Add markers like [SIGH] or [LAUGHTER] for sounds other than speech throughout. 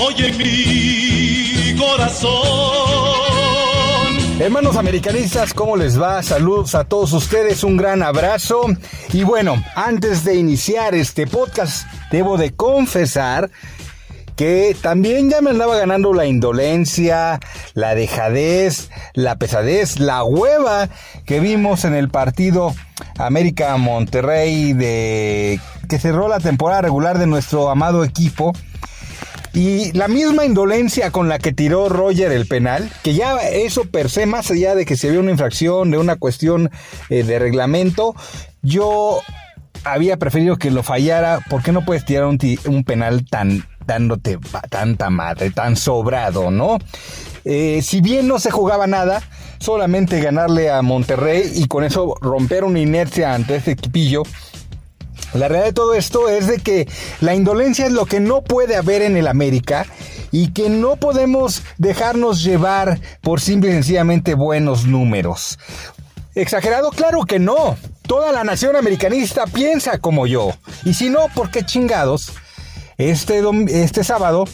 oye mi corazón. Hermanos americanistas, ¿cómo les va? Saludos a todos ustedes, un gran abrazo. Y bueno, antes de iniciar este podcast, debo de confesar que también ya me andaba ganando la indolencia, la dejadez, la pesadez, la hueva que vimos en el partido América Monterrey de que cerró la temporada regular de nuestro amado equipo. Y la misma indolencia con la que tiró Roger el penal, que ya eso per se, más allá de que se vio una infracción, de una cuestión eh, de reglamento, yo había preferido que lo fallara. porque no puedes tirar un, un penal tan dándote tanta madre, tan sobrado, ¿no? Eh, si bien no se jugaba nada, solamente ganarle a Monterrey y con eso romper una inercia ante este equipillo, la realidad de todo esto es de que la indolencia es lo que no puede haber en el América y que no podemos dejarnos llevar por simple y sencillamente buenos números. ¿Exagerado? Claro que no. Toda la nación americanista piensa como yo. Y si no, ¿por qué chingados? Este, este sábado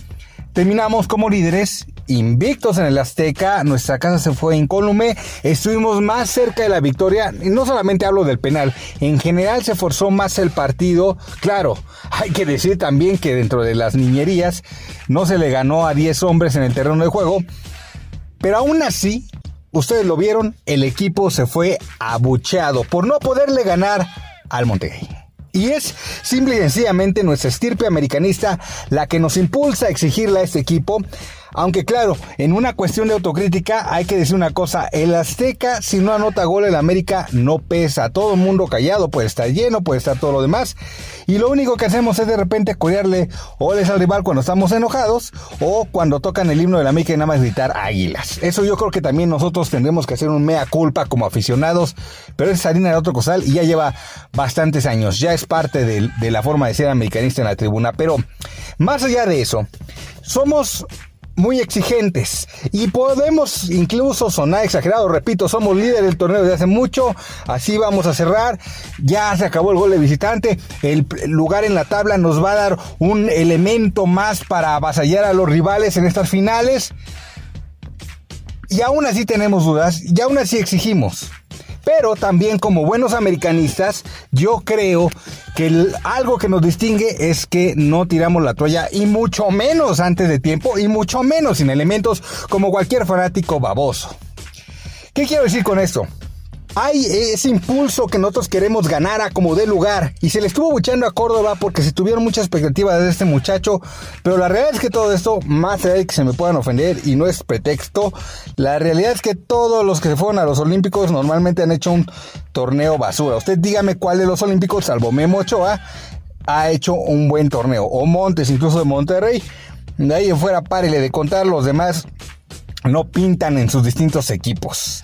terminamos como líderes invictos en el Azteca, nuestra casa se fue incólume, estuvimos más cerca de la victoria, y no solamente hablo del penal, en general se forzó más el partido, claro, hay que decir también que dentro de las niñerías no se le ganó a 10 hombres en el terreno de juego, pero aún así, ustedes lo vieron, el equipo se fue abucheado por no poderle ganar al Monterrey. Y es simple y sencillamente nuestra estirpe americanista la que nos impulsa a exigirle a este equipo aunque claro, en una cuestión de autocrítica hay que decir una cosa, el Azteca si no anota gol el América no pesa, todo el mundo callado, puede estar lleno, puede estar todo lo demás, y lo único que hacemos es de repente corearle oles al rival cuando estamos enojados o cuando tocan el himno del América y nada más gritar águilas. Eso yo creo que también nosotros tendremos que hacer un mea culpa como aficionados, pero es harina de otro cosal y ya lleva bastantes años, ya es parte de, de la forma de ser americanista en la tribuna, pero más allá de eso, somos muy exigentes. Y podemos incluso sonar exagerado, repito, somos líderes del torneo desde hace mucho, así vamos a cerrar, ya se acabó el gol de visitante, el lugar en la tabla nos va a dar un elemento más para avasallar a los rivales en estas finales. Y aún así tenemos dudas y aún así exigimos. Pero también como buenos americanistas, yo creo que algo que nos distingue es que no tiramos la toalla y mucho menos antes de tiempo y mucho menos sin elementos como cualquier fanático baboso. ¿Qué quiero decir con esto? Hay ese impulso que nosotros queremos ganar a como de lugar. Y se le estuvo buchando a Córdoba porque se tuvieron muchas expectativas de este muchacho. Pero la realidad es que todo esto, más allá de que se me puedan ofender y no es pretexto, la realidad es que todos los que se fueron a los Olímpicos normalmente han hecho un torneo basura. Usted dígame cuál de los Olímpicos, salvo Memo Ochoa, ha hecho un buen torneo. O Montes, incluso de Monterrey. De ahí en fuera, párele de contar, los demás no pintan en sus distintos equipos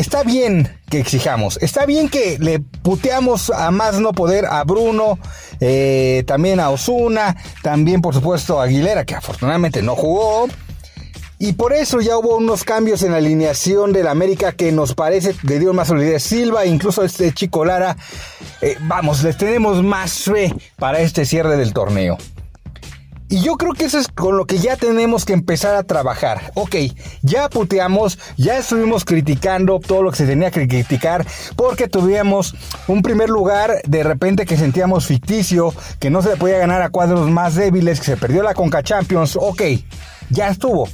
está bien que exijamos, está bien que le puteamos a más no poder a Bruno, eh, también a Osuna, también por supuesto a Aguilera, que afortunadamente no jugó. Y por eso ya hubo unos cambios en la alineación del América que nos parece le dio más solidez. Silva, incluso este chico Lara, eh, vamos, les tenemos más fe para este cierre del torneo. Y yo creo que eso es con lo que ya tenemos que empezar a trabajar. Ok, ya puteamos, ya estuvimos criticando todo lo que se tenía que criticar porque tuvimos un primer lugar de repente que sentíamos ficticio, que no se le podía ganar a cuadros más débiles, que se perdió la Conca Champions. Ok, ya estuvo.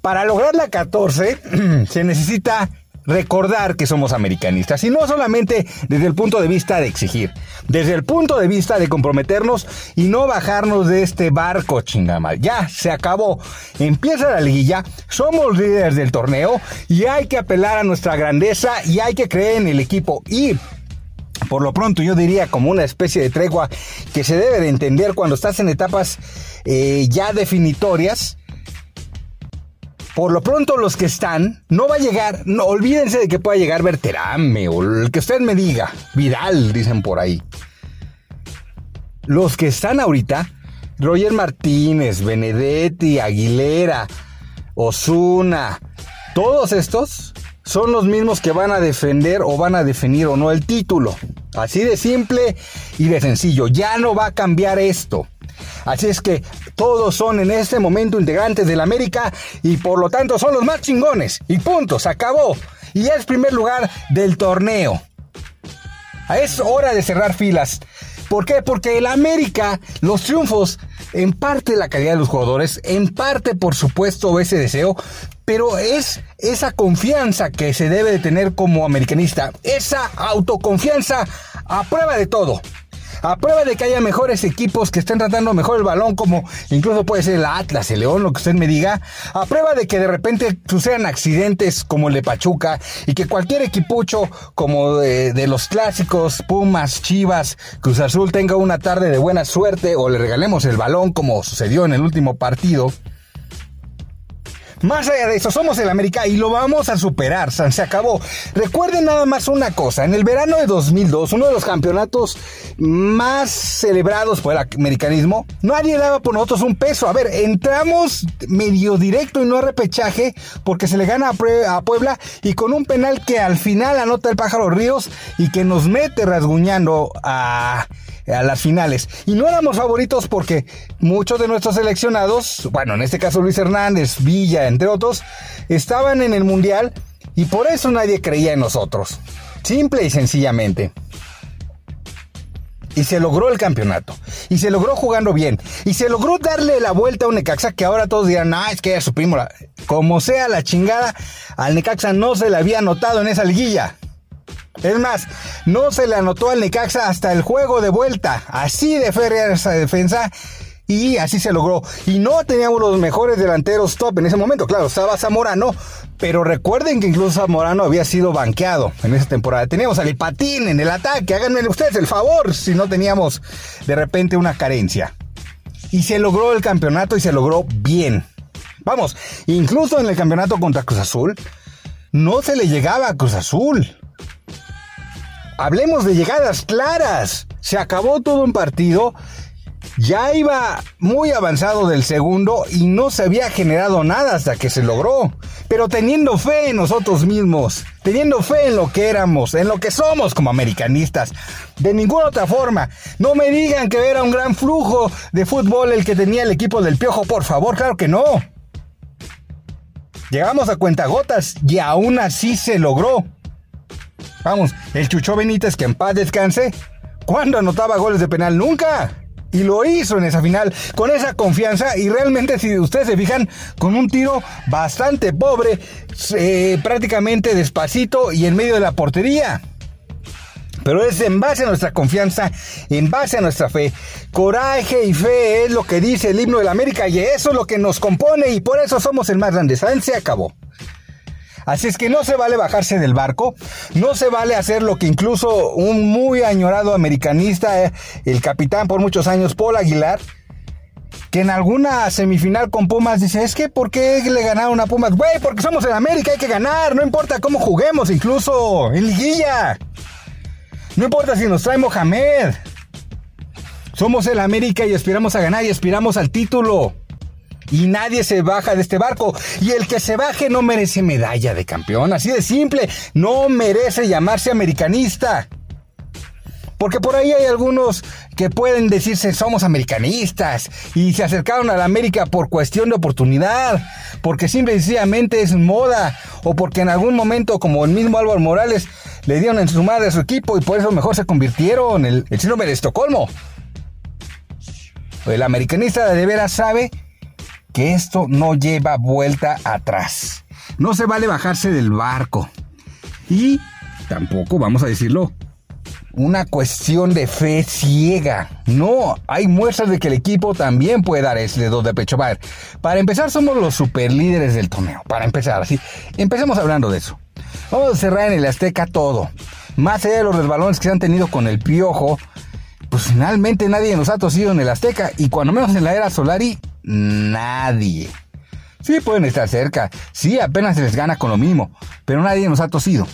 Para lograr la 14 [CLEARS THROAT] se necesita recordar que somos americanistas y no solamente desde el punto de vista de exigir, desde el punto de vista de comprometernos y no bajarnos de este barco chingamal. Ya se acabó. Empieza la liguilla, somos líderes del torneo y hay que apelar a nuestra grandeza y hay que creer en el equipo y por lo pronto yo diría como una especie de tregua que se debe de entender cuando estás en etapas eh, ya definitorias por lo pronto los que están, no va a llegar, no, olvídense de que pueda llegar Berterame o el que usted me diga, Vidal, dicen por ahí. Los que están ahorita, Roger Martínez, Benedetti, Aguilera, Osuna, todos estos son los mismos que van a defender o van a definir o no el título. Así de simple y de sencillo. Ya no va a cambiar esto. Así es que todos son en este momento integrantes del América y por lo tanto son los más chingones. Y punto, se acabó. Y es primer lugar del torneo. Es hora de cerrar filas. ¿Por qué? Porque el América, los triunfos, en parte la calidad de los jugadores, en parte por supuesto ese deseo, pero es esa confianza que se debe de tener como americanista, esa autoconfianza a prueba de todo a prueba de que haya mejores equipos que estén tratando mejor el balón, como incluso puede ser el Atlas, el León, lo que usted me diga, a prueba de que de repente sucedan accidentes como el de Pachuca y que cualquier equipucho como de, de los clásicos, Pumas, Chivas, Cruz Azul tenga una tarde de buena suerte o le regalemos el balón como sucedió en el último partido. Más allá de eso, somos el América y lo vamos a superar, se acabó. Recuerden nada más una cosa, en el verano de 2002, uno de los campeonatos más celebrados por el americanismo, nadie daba por nosotros un peso. A ver, entramos medio directo y no a repechaje porque se le gana a Puebla y con un penal que al final anota el pájaro Ríos y que nos mete rasguñando a a las finales. Y no éramos favoritos porque muchos de nuestros seleccionados, bueno, en este caso Luis Hernández, Villa, entre otros, estaban en el Mundial y por eso nadie creía en nosotros. Simple y sencillamente. Y se logró el campeonato. Y se logró jugando bien. Y se logró darle la vuelta a un Necaxa que ahora todos dirán, ah, es que ya supimos. Como sea la chingada, al Necaxa no se le había notado en esa liguilla. Es más, no se le anotó al Necaxa hasta el juego de vuelta. Así de férrea esa defensa. Y así se logró. Y no teníamos los mejores delanteros top en ese momento. Claro, estaba Zamorano. Pero recuerden que incluso Zamorano había sido banqueado en esa temporada. Teníamos al Patín en el ataque. Háganme ustedes el favor si no teníamos de repente una carencia. Y se logró el campeonato y se logró bien. Vamos, incluso en el campeonato contra Cruz Azul, no se le llegaba a Cruz Azul. Hablemos de llegadas claras. Se acabó todo un partido. Ya iba muy avanzado del segundo y no se había generado nada hasta que se logró. Pero teniendo fe en nosotros mismos, teniendo fe en lo que éramos, en lo que somos como americanistas, de ninguna otra forma. No me digan que era un gran flujo de fútbol el que tenía el equipo del Piojo, por favor, claro que no. Llegamos a cuentagotas y aún así se logró. Vamos, el Chucho Benítez, que en paz descanse, ¿cuándo anotaba goles de penal? Nunca. Y lo hizo en esa final con esa confianza y realmente si ustedes se fijan con un tiro bastante pobre, prácticamente despacito y en medio de la portería. Pero es en base a nuestra confianza, en base a nuestra fe. Coraje y fe es lo que dice el himno de la América y eso es lo que nos compone y por eso somos el más grande. ¿Saben? Se acabó. Así es que no se vale bajarse del barco, no se vale hacer lo que incluso un muy añorado americanista, eh, el capitán por muchos años, Paul Aguilar, que en alguna semifinal con Pumas dice, es que ¿por qué le ganaron a Pumas? Güey, porque somos en América, hay que ganar, no importa cómo juguemos, incluso en liguilla. No importa si nos trae Mohamed. Somos el América y aspiramos a ganar y aspiramos al título y nadie se baja de este barco. Y el que se baje no merece medalla de campeón, así de simple, no merece llamarse americanista. Porque por ahí hay algunos que pueden decirse somos americanistas y se acercaron a la América por cuestión de oportunidad, porque simple y sencillamente es moda, o porque en algún momento, como el mismo Álvaro Morales, le dieron en su madre a su equipo y por eso mejor se convirtieron el, el síndrome de Estocolmo. El americanista de veras sabe que esto no lleva vuelta atrás. No se vale bajarse del barco. Y tampoco, vamos a decirlo, una cuestión de fe ciega. No, hay muestras de que el equipo también puede dar ese dos de pecho. Para empezar, somos los superlíderes del torneo. Para empezar, así. Empecemos hablando de eso. Vamos a cerrar en el Azteca todo. Más allá de los resbalones que se han tenido con el piojo, pues finalmente nadie nos ha tosido en el Azteca. Y cuando menos en la era Solari, Nadie. Sí pueden estar cerca, sí apenas se les gana con lo mismo, pero nadie nos ha tosido.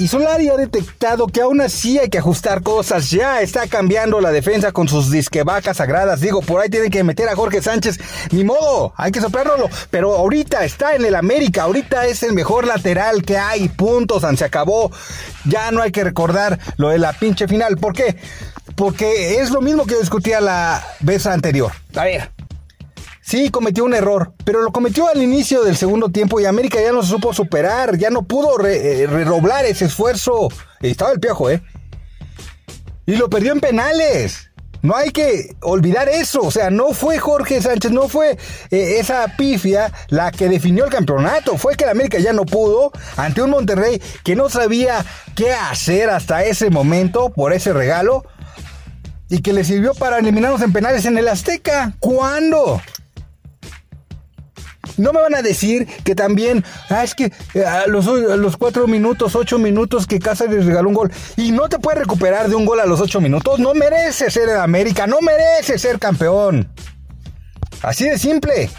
Y Solari ha detectado que aún así hay que ajustar cosas. Ya está cambiando la defensa con sus disquevacas sagradas. Digo, por ahí tienen que meter a Jorge Sánchez. Ni modo, hay que soplarlo. Pero ahorita está en el América. Ahorita es el mejor lateral que hay. Puntos, se acabó. Ya no hay que recordar lo de la pinche final. ¿Por qué? Porque es lo mismo que discutía la vez anterior. A ver, Sí, cometió un error, pero lo cometió al inicio del segundo tiempo y América ya no se supo superar, ya no pudo eh, ese esfuerzo. Estaba el piojo, ¿eh? Y lo perdió en penales. No hay que olvidar eso. O sea, no fue Jorge Sánchez, no fue eh, esa pifia la que definió el campeonato. Fue que el América ya no pudo ante un Monterrey que no sabía qué hacer hasta ese momento por ese regalo y que le sirvió para eliminarnos en penales en el Azteca. ¿Cuándo? No me van a decir que también, ah, es que eh, a los, cuatro minutos, ocho minutos que Cáceres regaló un gol y no te puedes recuperar de un gol a los ocho minutos, no merece ser en América, no merece ser campeón. Así de simple.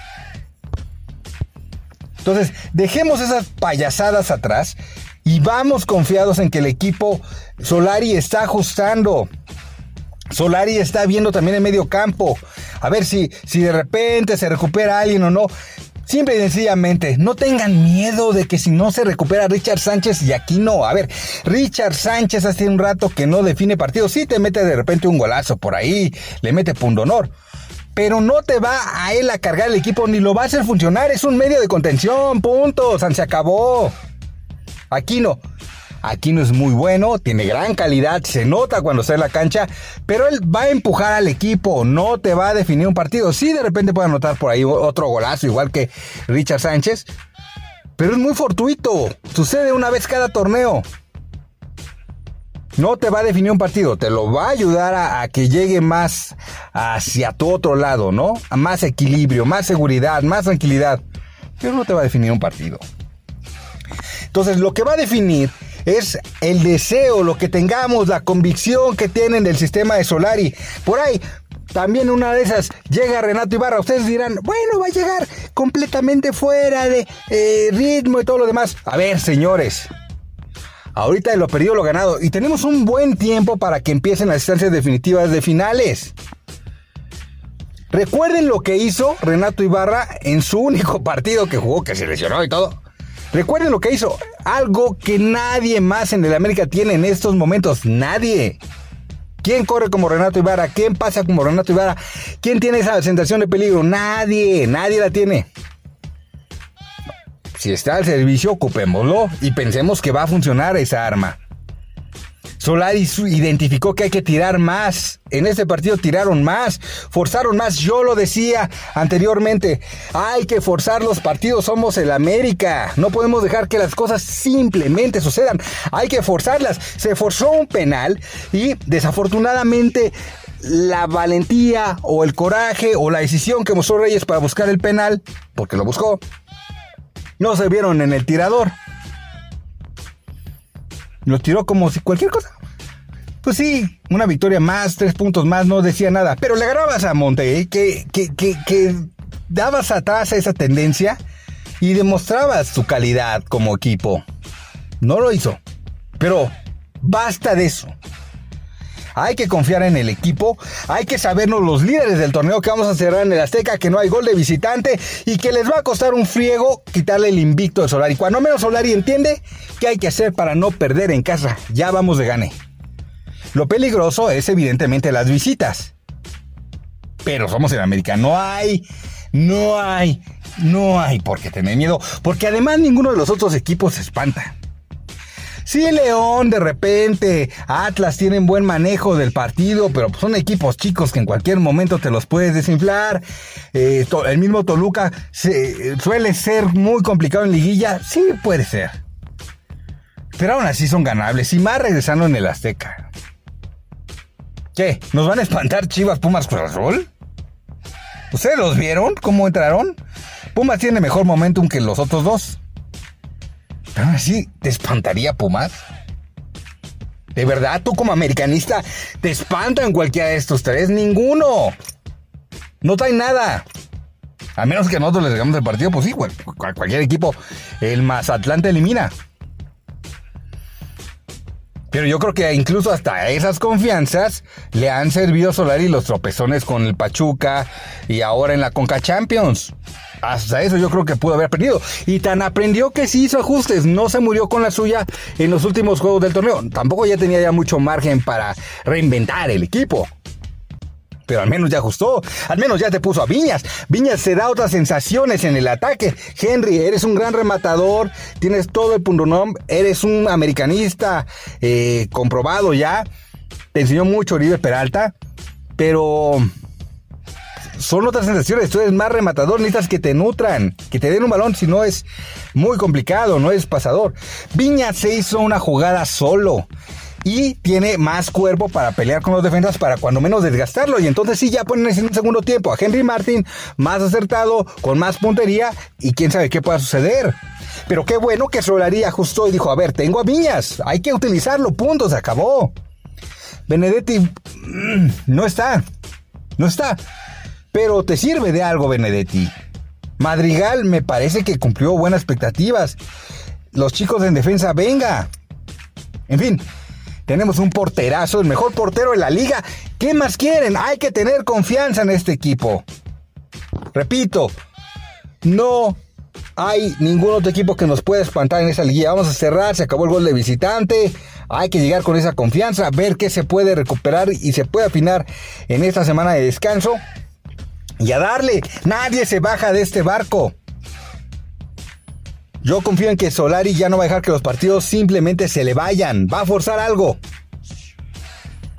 Entonces, dejemos esas payasadas atrás y vamos confiados en que el equipo Solari está ajustando. Solari está viendo también el medio campo. A ver si, si de repente se recupera alguien o no. Simple y sencillamente, no tengan miedo de que si no se recupera Richard Sánchez y aquí no. A ver, Richard Sánchez hace un rato que no define partido. Sí te mete de repente un golazo por ahí, le mete honor. Pero no te va a él a cargar el equipo ni lo va a hacer funcionar. Es un medio de contención, punto. Se acabó. Aquí no. Aquí no es muy bueno, tiene gran calidad, se nota cuando está en la cancha, pero él va a empujar al equipo, no te va a definir un partido. Sí, de repente puede anotar por ahí otro golazo, igual que Richard Sánchez, pero es muy fortuito, sucede una vez cada torneo. No te va a definir un partido, te lo va a ayudar a, a, que llegue más hacia tu otro lado, ¿no? A más equilibrio, más seguridad, más tranquilidad. Pero no te va a definir un partido. Entonces, lo que va a definir es el deseo, lo que tengamos, la convicción que tienen del sistema de Solari. Por ahí, también una de esas llega Renato Ibarra. Ustedes dirán, bueno, va a llegar completamente fuera de eh, ritmo y todo lo demás. A ver, señores. Ahorita lo perdido lo ganado. Y tenemos un buen tiempo para que empiecen las instancias definitivas de finales. Recuerden lo que hizo Renato Ibarra en su único partido que jugó, que se lesionó y todo. Recuerden lo que hizo, algo que nadie más en el América tiene en estos momentos, nadie. ¿Quién corre como Renato Ibarra? ¿Quién pasa como Renato Ibarra? ¿Quién tiene esa sensación de peligro? Nadie, nadie la tiene. Si está al servicio, ocupémoslo y pensemos que va a funcionar esa arma. Solari identificó que hay que tirar más. En este partido tiraron más, forzaron más. Yo lo decía anteriormente, hay que forzar los partidos, somos el América. No podemos dejar que las cosas simplemente sucedan. Hay que forzarlas. Se forzó un penal y desafortunadamente la valentía o el coraje o la decisión que mostró Reyes para buscar el penal, porque lo buscó, no se vieron en el tirador. Lo tiró como si cualquier cosa. Pues sí, una victoria más, tres puntos más, no decía nada. Pero le grabas a Monte, que, que, que, que dabas atrás a esa tendencia y demostrabas su calidad como equipo. No lo hizo. Pero basta de eso. Hay que confiar en el equipo, hay que sabernos los líderes del torneo que vamos a cerrar en el Azteca, que no hay gol de visitante y que les va a costar un friego quitarle el invicto de Solari. Cuando menos Solari entiende qué hay que hacer para no perder en casa. Ya vamos de gane. Lo peligroso es evidentemente las visitas. Pero somos en América, no hay, no hay, no hay por qué tener miedo, porque además ninguno de los otros equipos se espanta. Sí, León, de repente, Atlas tienen buen manejo del partido, pero son equipos chicos que en cualquier momento te los puedes desinflar. Eh, el mismo Toluca suele ser muy complicado en liguilla, sí puede ser. Pero aún así son ganables, y más regresando en el Azteca. ¿Qué? ¿Nos van a espantar Chivas Pumas Cruz Azul? ¿Ustedes los vieron? ¿Cómo entraron? Pumas tiene mejor momentum que los otros dos. Pero así, ¿te espantaría Pumas? ¿De verdad tú como americanista te espantan cualquiera de estos tres? Ninguno. No trae nada. A menos que nosotros les hagamos el partido, pues sí, cualquier equipo, el Mazatlán te elimina. Pero yo creo que incluso hasta esas confianzas le han servido a Solari los tropezones con el Pachuca y ahora en la Conca Champions. Hasta eso yo creo que pudo haber aprendido. Y tan aprendió que sí hizo ajustes. No se murió con la suya en los últimos juegos del torneo. Tampoco ya tenía ya mucho margen para reinventar el equipo. Pero al menos ya ajustó. Al menos ya te puso a Viñas. Viñas se da otras sensaciones en el ataque. Henry, eres un gran rematador. Tienes todo el punto Eres un americanista eh, comprobado ya. Te enseñó mucho Oribe Peralta. Pero son otras sensaciones. Tú eres más rematador, necesitas que te nutran, que te den un balón, si no es muy complicado, no es pasador. Viña se hizo una jugada solo y tiene más cuerpo para pelear con los defensas para cuando menos desgastarlo. Y entonces sí, ya ponen en un segundo tiempo a Henry Martin más acertado, con más puntería y quién sabe qué pueda suceder. Pero qué bueno que Solari ajustó y dijo, a ver, tengo a Viñas, hay que utilizarlo, punto, se acabó. Benedetti mm, no está, no está. Pero te sirve de algo, Benedetti. Madrigal me parece que cumplió buenas expectativas. Los chicos en defensa, venga. En fin, tenemos un porterazo, el mejor portero de la liga. ¿Qué más quieren? Hay que tener confianza en este equipo. Repito, no hay ningún otro equipo que nos pueda espantar en esa liga. Vamos a cerrar, se acabó el gol de visitante. Hay que llegar con esa confianza, ver qué se puede recuperar y se puede afinar en esta semana de descanso y a darle. Nadie se baja de este barco. Yo confío en que Solari ya no va a dejar que los partidos simplemente se le vayan. Va a forzar algo.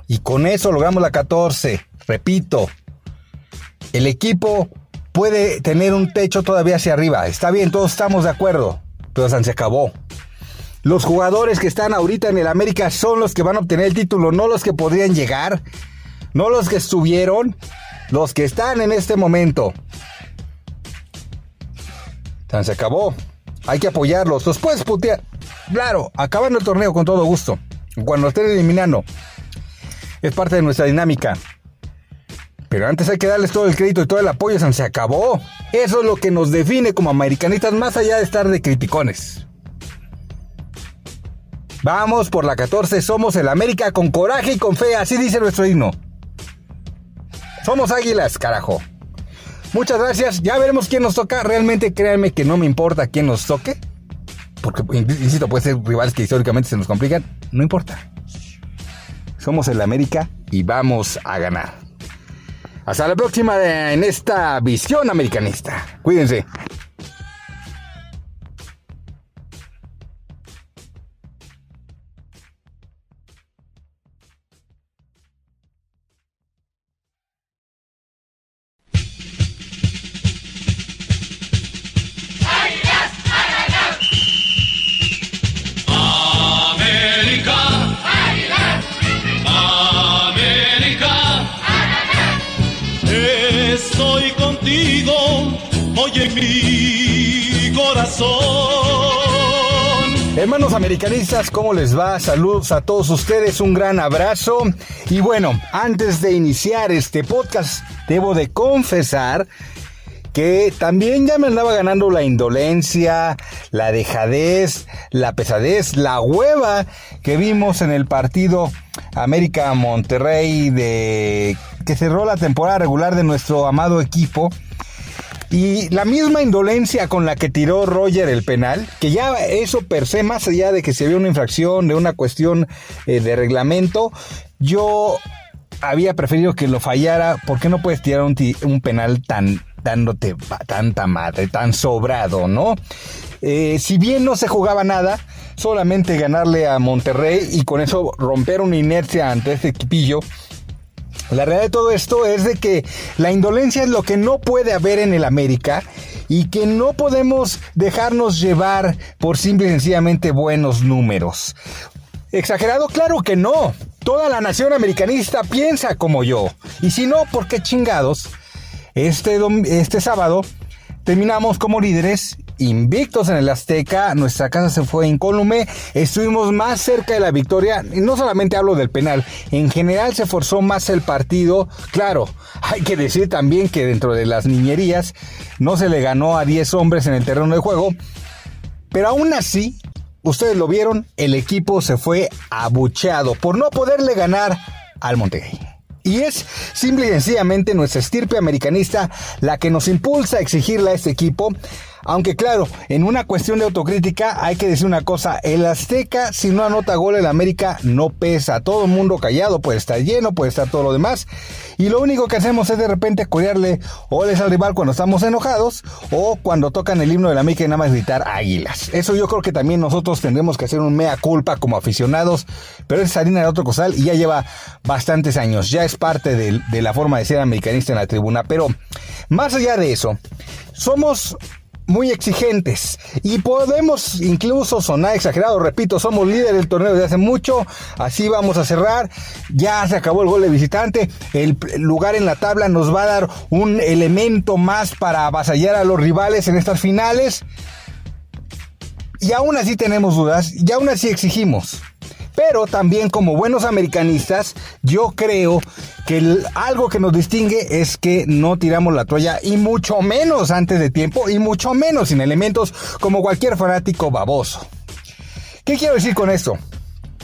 Y con eso logramos la 14. Repito, el equipo puede tener un techo todavía hacia arriba. Está bien, todos estamos de acuerdo. Pero se acabó. Los jugadores que están ahorita en el América son los que van a obtener el título, no los que podrían llegar, no los que estuvieron, los que están en este momento. se acabó. Hay que apoyarlos. Los puedes putear. Claro, acabando el torneo con todo gusto. Cuando estén eliminando. Es parte de nuestra dinámica. Pero antes hay que darles todo el crédito y todo el apoyo. Se acabó. Eso es lo que nos define como americanistas más allá de estar de criticones. Vamos por la 14, somos el América con coraje y con fe, así dice nuestro himno. Somos águilas, carajo. Muchas gracias. Ya veremos quién nos toca. Realmente créanme que no me importa quién nos toque. Porque, insisto, puede ser rivales que históricamente se nos complican. No importa. Somos el América y vamos a ganar. Hasta la próxima en esta visión americanista. Cuídense. Oye mi corazón. Hermanos americanistas, ¿cómo les va? Saludos a todos ustedes, un gran abrazo. Y bueno, antes de iniciar este podcast, debo de confesar que también ya me andaba ganando la indolencia, la dejadez, la pesadez, la hueva que vimos en el partido América Monterrey de que cerró la temporada regular de nuestro amado equipo. Y la misma indolencia con la que tiró Roger el penal, que ya eso per se, más allá de que se vio una infracción, de una cuestión eh, de reglamento, yo había preferido que lo fallara. porque no puedes tirar un, un penal tan dándote tanta madre, tan sobrado, ¿no? Eh, si bien no se jugaba nada, solamente ganarle a Monterrey y con eso romper una inercia ante este equipillo, la realidad de todo esto es de que la indolencia es lo que no puede haber en el América y que no podemos dejarnos llevar por simple y sencillamente buenos números. ¿Exagerado? Claro que no. Toda la nación americanista piensa como yo. Y si no, ¿por qué chingados? Este, este sábado terminamos como líderes invictos en el Azteca, nuestra casa se fue incólume, estuvimos más cerca de la victoria, y no solamente hablo del penal, en general se forzó más el partido, claro, hay que decir también que dentro de las niñerías no se le ganó a 10 hombres en el terreno de juego, pero aún así, ustedes lo vieron, el equipo se fue abucheado por no poderle ganar al Monterrey. Y es simple y sencillamente nuestra estirpe americanista la que nos impulsa a exigirle a este equipo aunque claro, en una cuestión de autocrítica hay que decir una cosa, el Azteca si no anota gol en América no pesa, todo el mundo callado, puede estar lleno, puede estar todo lo demás, y lo único que hacemos es de repente corearle oles al rival cuando estamos enojados o cuando tocan el himno de la América y nada más gritar águilas. Eso yo creo que también nosotros tendremos que hacer un mea culpa como aficionados, pero es harina de otro costal y ya lleva bastantes años, ya es parte de la forma de ser americanista en la tribuna, pero más allá de eso, somos muy exigentes. Y podemos incluso sonar exagerado, repito, somos líderes del torneo desde hace mucho, así vamos a cerrar, ya se acabó el gol de visitante, el lugar en la tabla nos va a dar un elemento más para avasallar a los rivales en estas finales. Y aún así tenemos dudas y aún así exigimos. Pero también como buenos americanistas, yo creo que algo que nos distingue es que no tiramos la toalla y mucho menos antes de tiempo y mucho menos sin elementos como cualquier fanático baboso. ¿Qué quiero decir con esto?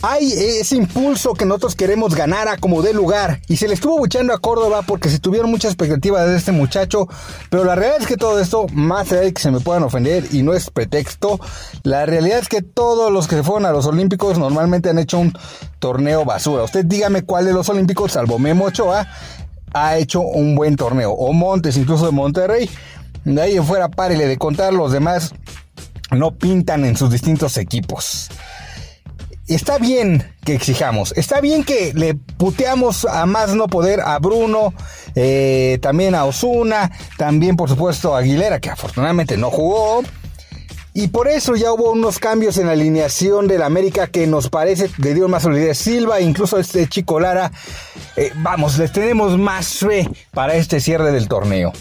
Hay ese impulso que nosotros queremos ganar a como de lugar. Y se le estuvo buchando a Córdoba porque se tuvieron muchas expectativas de este muchacho. Pero la realidad es que todo esto, más allá de que se me puedan ofender y no es pretexto, la realidad es que todos los que se fueron a los Olímpicos normalmente han hecho un torneo basura. Usted dígame cuál de los Olímpicos, salvo Memo Ochoa, ha hecho un buen torneo. O Montes, incluso de Monterrey. De ahí en fuera, párele de contar, los demás no pintan en sus distintos equipos está bien que exijamos, está bien que le puteamos a más no poder a Bruno, eh, también a Osuna, también por supuesto a Aguilera, que afortunadamente no jugó. Y por eso ya hubo unos cambios en la alineación del América que nos parece le dio más solidez. Silva, incluso este chico Lara, eh, vamos, les tenemos más fe para este cierre del torneo.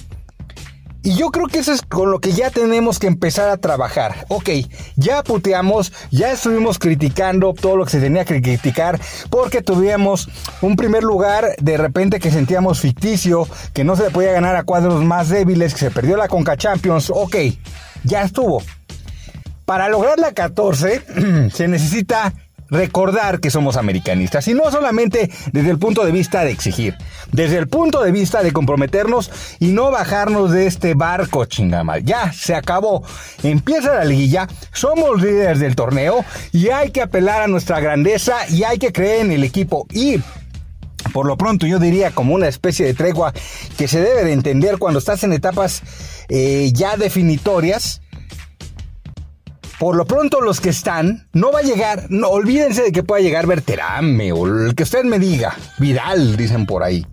Y yo creo que eso es con lo que ya tenemos que empezar a trabajar. Ok, ya puteamos, ya estuvimos criticando todo lo que se tenía que criticar porque tuvimos un primer lugar de repente que sentíamos ficticio, que no se le podía ganar a cuadros más débiles, que se perdió la Conca Champions. Ok, ya estuvo. Para lograr la 14 [CLEARS THROAT] se necesita recordar que somos americanistas y no solamente desde el punto de vista de exigir, desde el punto de vista de comprometernos y no bajarnos de este barco chingamal. Ya se acabó. Empieza la liguilla, somos líderes del torneo y hay que apelar a nuestra grandeza y hay que creer en el equipo y por lo pronto yo diría como una especie de tregua que se debe de entender cuando estás en etapas eh, ya definitorias por lo pronto los que están, no va a llegar, no, olvídense de que pueda llegar Berterame o el que usted me diga, Vidal, dicen por ahí.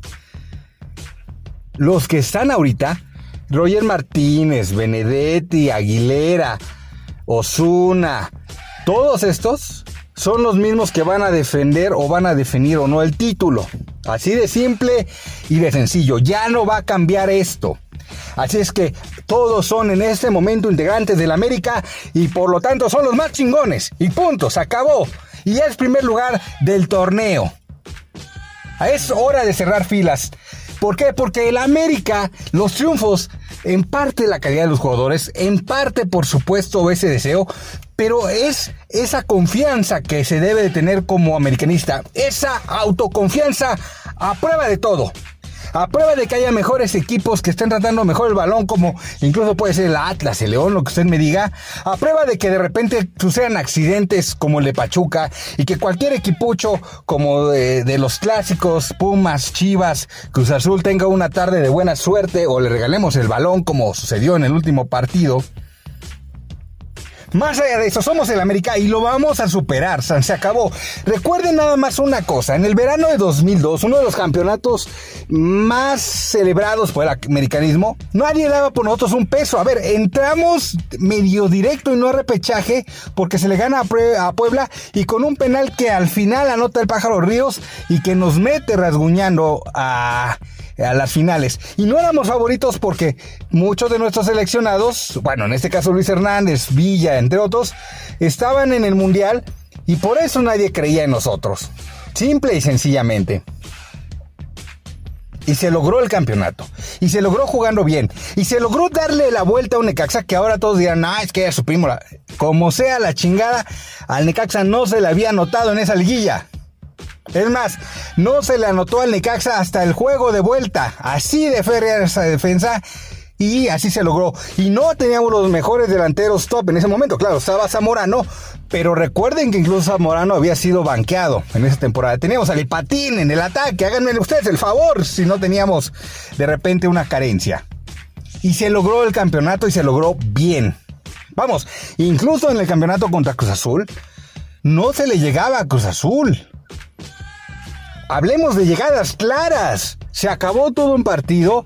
Los que están ahorita, Roger Martínez, Benedetti, Aguilera, Osuna, todos estos son los mismos que van a defender o van a definir o no el título. Así de simple y de sencillo. Ya no va a cambiar esto. Así es que todos son en este momento integrantes del América y por lo tanto son los más chingones. Y punto, se acabó. Y es primer lugar del torneo. Es hora de cerrar filas. ¿Por qué? Porque el América, los triunfos, en parte la calidad de los jugadores, en parte por supuesto ese deseo, pero es esa confianza que se debe de tener como americanista, esa autoconfianza a prueba de todo a prueba de que haya mejores equipos que estén tratando mejor el balón, como incluso puede ser el Atlas, el León, lo que usted me diga, a prueba de que de repente sucedan accidentes como el de Pachuca y que cualquier equipucho como de, de los clásicos, Pumas, Chivas, Cruz Azul tenga una tarde de buena suerte o le regalemos el balón como sucedió en el último partido. Más allá de eso, somos el América y lo vamos a superar, se acabó. Recuerden nada más una cosa, en el verano de 2002, uno de los campeonatos más celebrados por el americanismo, nadie daba por nosotros un peso. A ver, entramos medio directo y no a repechaje porque se le gana a Puebla y con un penal que al final anota el pájaro Ríos y que nos mete rasguñando a a las finales. Y no éramos favoritos porque muchos de nuestros seleccionados, bueno, en este caso Luis Hernández, Villa, entre otros, estaban en el Mundial y por eso nadie creía en nosotros. Simple y sencillamente. Y se logró el campeonato. Y se logró jugando bien. Y se logró darle la vuelta a un Necaxa que ahora todos dirán, ah, es que ya supimos. Como sea la chingada, al Necaxa no se le había anotado en esa liguilla. Es más, no se le anotó al Necaxa hasta el juego de vuelta. Así de férrea esa defensa. Y así se logró. Y no teníamos los mejores delanteros top en ese momento. Claro, estaba Zamorano. Pero recuerden que incluso Zamorano había sido banqueado en esa temporada. Teníamos al Patín en el ataque. Háganme ustedes el favor si no teníamos de repente una carencia. Y se logró el campeonato y se logró bien. Vamos, incluso en el campeonato contra Cruz Azul, no se le llegaba a Cruz Azul. Hablemos de llegadas claras. Se acabó todo un partido.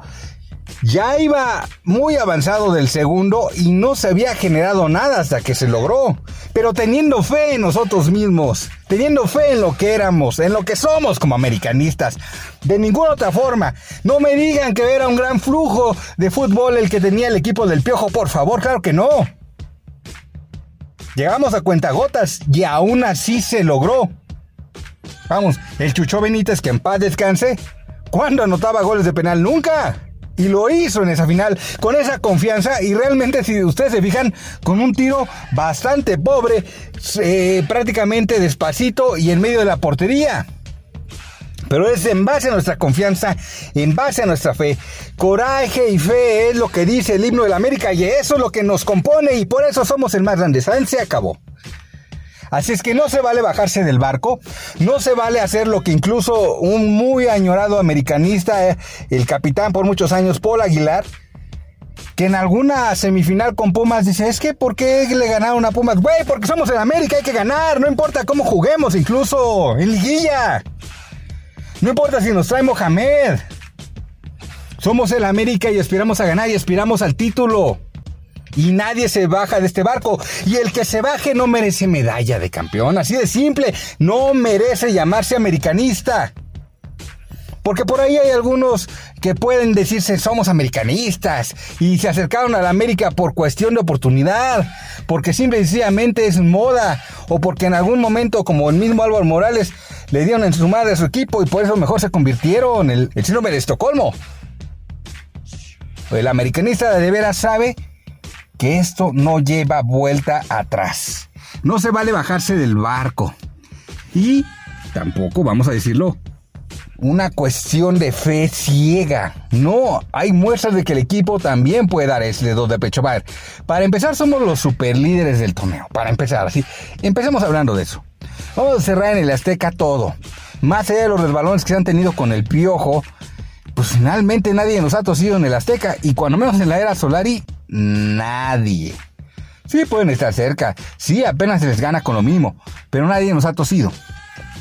Ya iba muy avanzado del segundo y no se había generado nada hasta que se logró. Pero teniendo fe en nosotros mismos, teniendo fe en lo que éramos, en lo que somos como americanistas. De ninguna otra forma. No me digan que era un gran flujo de fútbol el que tenía el equipo del Piojo, por favor, claro que no. Llegamos a cuentagotas y aún así se logró. Vamos, el Chucho Benítez, que en paz descanse, ¿cuándo anotaba goles de penal? Nunca. Y lo hizo en esa final con esa confianza y realmente si ustedes se fijan con un tiro bastante pobre, prácticamente despacito y en medio de la portería. Pero es en base a nuestra confianza, en base a nuestra fe. Coraje y fe es lo que dice el himno de la América y eso es lo que nos compone y por eso somos el más grande. ¿Saben? Se acabó. Así es que no se vale bajarse del barco, no se vale hacer lo que incluso un muy añorado americanista, eh, el capitán por muchos años, Paul Aguilar, que en alguna semifinal con Pumas dice, es que ¿por qué le ganaron a Pumas? Güey, porque somos en América, hay que ganar, no importa cómo juguemos, incluso en liguilla. No importa si nos trae Mohamed. Somos el América y aspiramos a ganar y aspiramos al título y nadie se baja de este barco. Y el que se baje no merece medalla de campeón, así de simple, no merece llamarse americanista. Porque por ahí hay algunos que pueden decirse somos americanistas y se acercaron a la América por cuestión de oportunidad, porque simple y sencillamente es moda, o porque en algún momento, como el mismo Álvaro Morales, le dieron en su madre a su equipo y por eso mejor se convirtieron el, el síndrome de Estocolmo. El americanista de veras sabe que esto no lleva vuelta atrás. No se vale bajarse del barco. Y tampoco, vamos a decirlo, una cuestión de fe ciega. No, hay muestras de que el equipo también puede dar ese dos de pecho. Para empezar, somos los superlíderes del torneo. Para empezar, así. Empecemos hablando de eso. Vamos a cerrar en el Azteca todo. Más allá de los resbalones que se han tenido con el piojo, pues finalmente nadie nos ha tosido en el Azteca. Y cuando menos en la era Solari, Nadie. Sí pueden estar cerca, sí apenas se les gana con lo mismo, pero nadie nos ha tosido.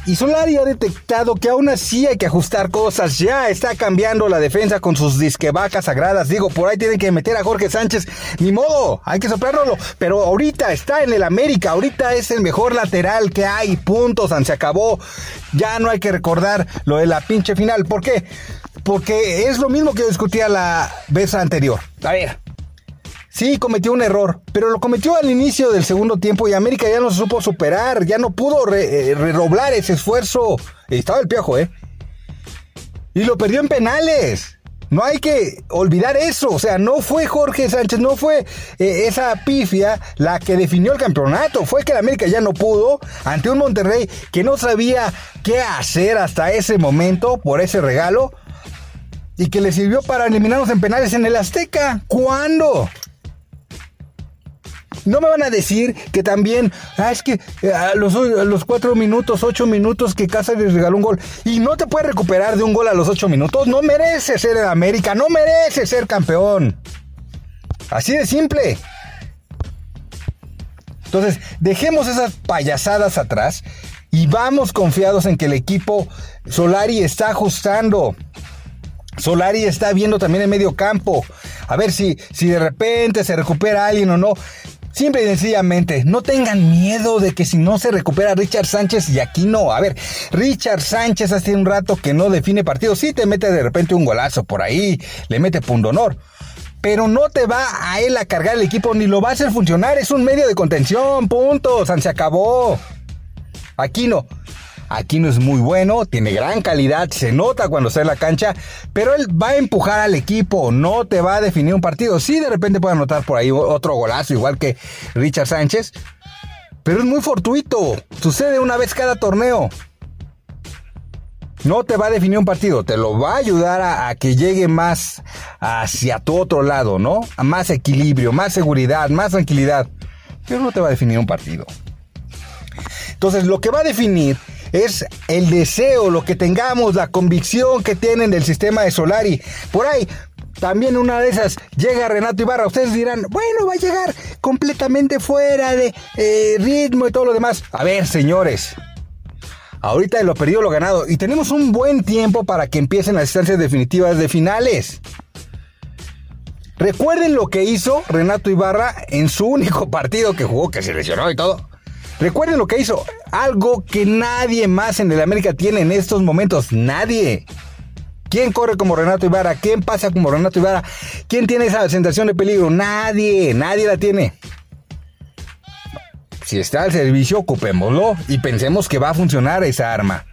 Y Solari ha detectado que aún así hay que ajustar cosas. Ya está cambiando la defensa con sus disquevacas sagradas. Digo, por ahí tienen que meter a Jorge Sánchez. Ni modo, hay que soplarlo. Pero ahorita está en el América. Ahorita es el mejor lateral que hay. Puntos, se acabó. Ya no hay que recordar lo de la pinche final. ¿Por qué? Porque es lo mismo que discutía la vez anterior. A ver, Sí, cometió un error, pero lo cometió al inicio del segundo tiempo y América ya no se supo superar, ya no pudo re, eh, ese esfuerzo. Estaba el piojo, ¿eh? Y lo perdió en penales. No hay que olvidar eso. O sea, no fue Jorge Sánchez, no fue eh, esa pifia la que definió el campeonato. Fue que el América ya no pudo ante un Monterrey que no sabía qué hacer hasta ese momento por ese regalo. Y que le sirvió para eliminarnos en penales en el Azteca. ¿Cuándo? No me van a decir que también, ah, es que eh, a los, cuatro minutos, ocho minutos que Cáceres regaló un gol y no te puedes recuperar de un gol a los ocho minutos. No merece ser en América, no merece ser campeón. Así de simple. Entonces, dejemos esas payasadas atrás y vamos confiados en que el equipo Solari está ajustando. Solari está viendo también el medio campo. A ver si, si de repente se recupera alguien o no. Simple y sencillamente, no tengan miedo de que si no se recupera Richard Sánchez y aquí no. A ver, Richard Sánchez hace un rato que no define partido. Sí te mete de repente un golazo por ahí, le mete honor. Pero no te va a él a cargar el equipo ni lo va a hacer funcionar. Es un medio de contención, punto. se acabó. Aquí no. Aquino es muy bueno, tiene gran calidad, se nota cuando está en la cancha, pero él va a empujar al equipo, no te va a definir un partido. Sí, de repente puede anotar por ahí otro golazo, igual que Richard Sánchez, pero es muy fortuito. Sucede una vez cada torneo. No te va a definir un partido, te lo va a ayudar a, que llegue más hacia tu otro lado, ¿no? A más equilibrio, más seguridad, más tranquilidad. Pero no te va a definir un partido. Entonces, lo que va a definir es el deseo, lo que tengamos, la convicción que tienen del sistema de Solari. Por ahí, también una de esas llega Renato Ibarra. Ustedes dirán, bueno, va a llegar completamente fuera de eh, ritmo y todo lo demás. A ver, señores. Ahorita lo perdido lo ganado. Y tenemos un buen tiempo para que empiecen las instancias definitivas de finales. Recuerden lo que hizo Renato Ibarra en su único partido que jugó, que se lesionó y todo. Recuerden lo que hizo. Algo que nadie más en el América tiene en estos momentos. Nadie. ¿Quién corre como Renato Ibarra? ¿Quién pasa como Renato Ibarra? ¿Quién tiene esa sensación de peligro? Nadie, nadie la tiene. Si está al servicio, ocupémoslo y pensemos que va a funcionar esa arma.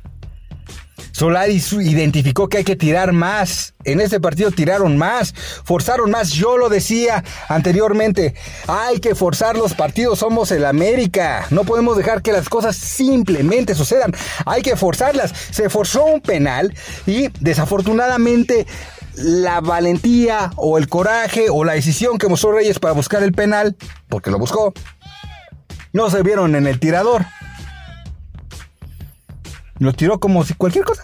Solari identificó que hay que tirar más. En este partido tiraron más, forzaron más. Yo lo decía anteriormente, hay que forzar los partidos, somos el América. No podemos dejar que las cosas simplemente sucedan. Hay que forzarlas. Se forzó un penal y desafortunadamente la valentía o el coraje o la decisión que mostró Reyes para buscar el penal, porque lo buscó, no se vieron en el tirador. Lo tiró como si cualquier cosa.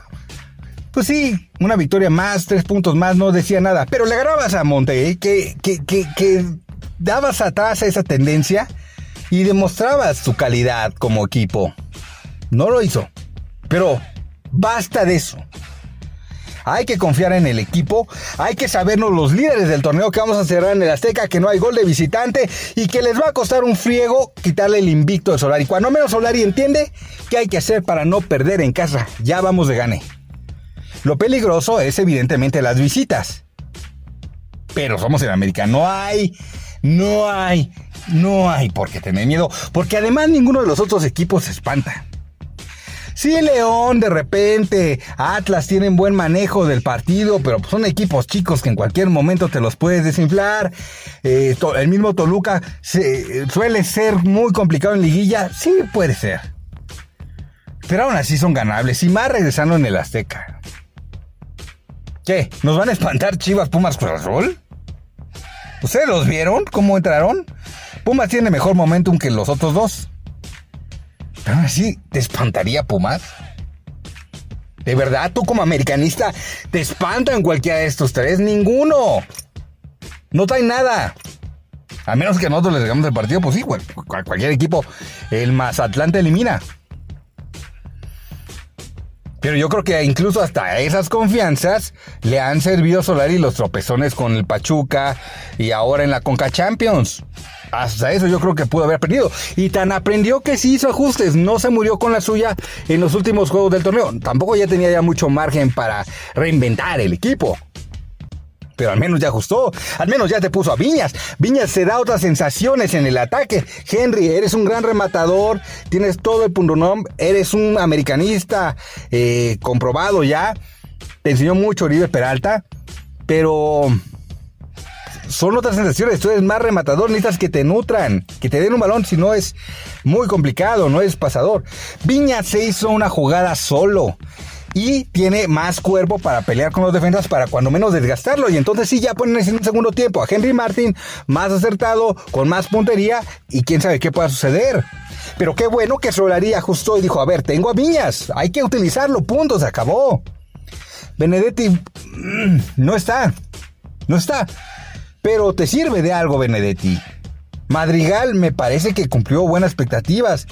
Pues sí, una victoria más, tres puntos más, no decía nada. Pero le ganabas a Monte, que, que, que, que dabas atrás a esa tendencia y demostrabas tu calidad como equipo. No lo hizo. Pero basta de eso. Hay que confiar en el equipo, hay que sabernos los líderes del torneo que vamos a cerrar en el Azteca, que no hay gol de visitante y que les va a costar un friego quitarle el invicto de Solari. Cuando menos Solari entiende qué hay que hacer para no perder en casa. Ya vamos de gane. Lo peligroso es evidentemente las visitas. Pero somos en América, no hay, no hay, no hay por qué tener miedo, porque además ninguno de los otros equipos se espanta. Sí, León, de repente, Atlas tienen buen manejo del partido, pero son equipos chicos que en cualquier momento te los puedes desinflar. Eh, el mismo Toluca suele ser muy complicado en liguilla, sí puede ser. Pero aún así son ganables, y más regresando en el Azteca. ¿Qué? ¿Nos van a espantar Chivas Pumas Cruz Azul? ¿Ustedes los vieron? ¿Cómo entraron? Pumas tiene mejor momentum que los otros dos. Pero así, ¿te espantaría Pumas? ¿De verdad tú como americanista te espantan cualquiera de estos tres? Ninguno. No trae nada. A menos que nosotros les hagamos el partido, pues sí, cualquier equipo, el Mazatlán te elimina. Pero yo creo que incluso hasta esas confianzas le han servido a Solari los tropezones con el Pachuca y ahora en la Conca Champions. Hasta eso yo creo que pudo haber aprendido. Y tan aprendió que sí hizo ajustes. No se murió con la suya en los últimos juegos del torneo. Tampoco ya tenía ya mucho margen para reinventar el equipo. Pero al menos ya ajustó. Al menos ya te puso a Viñas. Viñas se da otras sensaciones en el ataque. Henry, eres un gran rematador. Tienes todo el punto Eres un americanista eh, comprobado ya. Te enseñó mucho Oribe Peralta. Pero son otras sensaciones. Tú eres más rematador, necesitas que te nutran, que te den un balón, si no es muy complicado, no es pasador. Viña se hizo una jugada solo y tiene más cuerpo para pelear con los defensas para cuando menos desgastarlo. Y entonces sí, ya ponen en un segundo tiempo a Henry Martin más acertado, con más puntería y quién sabe qué pueda suceder. Pero qué bueno que Solari ajustó y dijo, a ver, tengo a Viñas, hay que utilizarlo, punto, se acabó. Benedetti mm, no está, no está. Pero te sirve de algo, Benedetti. Madrigal me parece que cumplió buenas expectativas.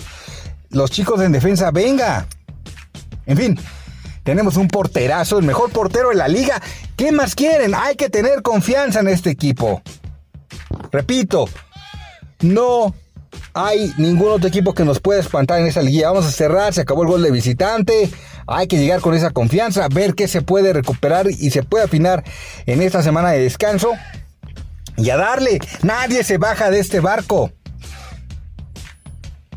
Los chicos en defensa, venga. En fin, tenemos un porterazo, el mejor portero de la liga. ¿Qué más quieren? Hay que tener confianza en este equipo. Repito, no hay ningún otro equipo que nos pueda espantar en esa liga. Vamos a cerrar, se acabó el gol de visitante. Hay que llegar con esa confianza, ver qué se puede recuperar y se puede afinar en esta semana de descanso y a darle. Nadie se baja de este barco.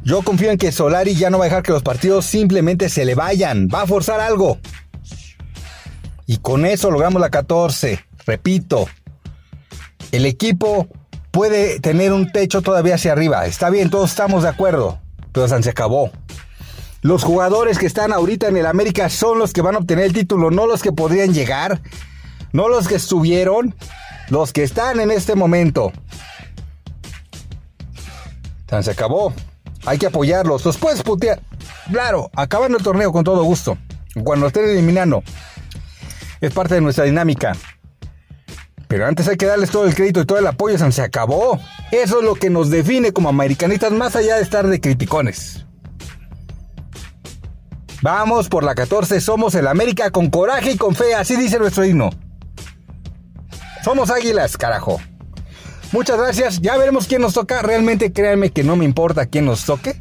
Yo confío en que Solari ya no va a dejar que los partidos simplemente se le vayan. Va a forzar algo. Y con eso logramos la 14. Repito, el equipo puede tener un techo todavía hacia arriba. Está bien, todos estamos de acuerdo. Pero se acabó. Los jugadores que están ahorita en el América son los que van a obtener el título, no los que podrían llegar, no los que estuvieron, los que están en este momento. Se acabó. Hay que apoyarlos. Los puedes putear. Claro, acabando el torneo con todo gusto. Cuando estén eliminando. Es parte de nuestra dinámica. Pero antes hay que darles todo el crédito y todo el apoyo. Se acabó. Eso es lo que nos define como americanistas más allá de estar de criticones. Vamos por la 14, somos el América con coraje y con fe, así dice nuestro himno. Somos águilas, carajo. Muchas gracias. Ya veremos quién nos toca. Realmente créanme que no me importa quién nos toque.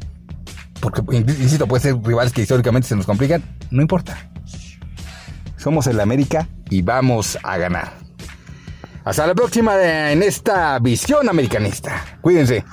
Porque, insisto, puede ser rivales que históricamente se nos complican. No importa. Somos el América y vamos a ganar. Hasta la próxima en esta visión americanista. Cuídense.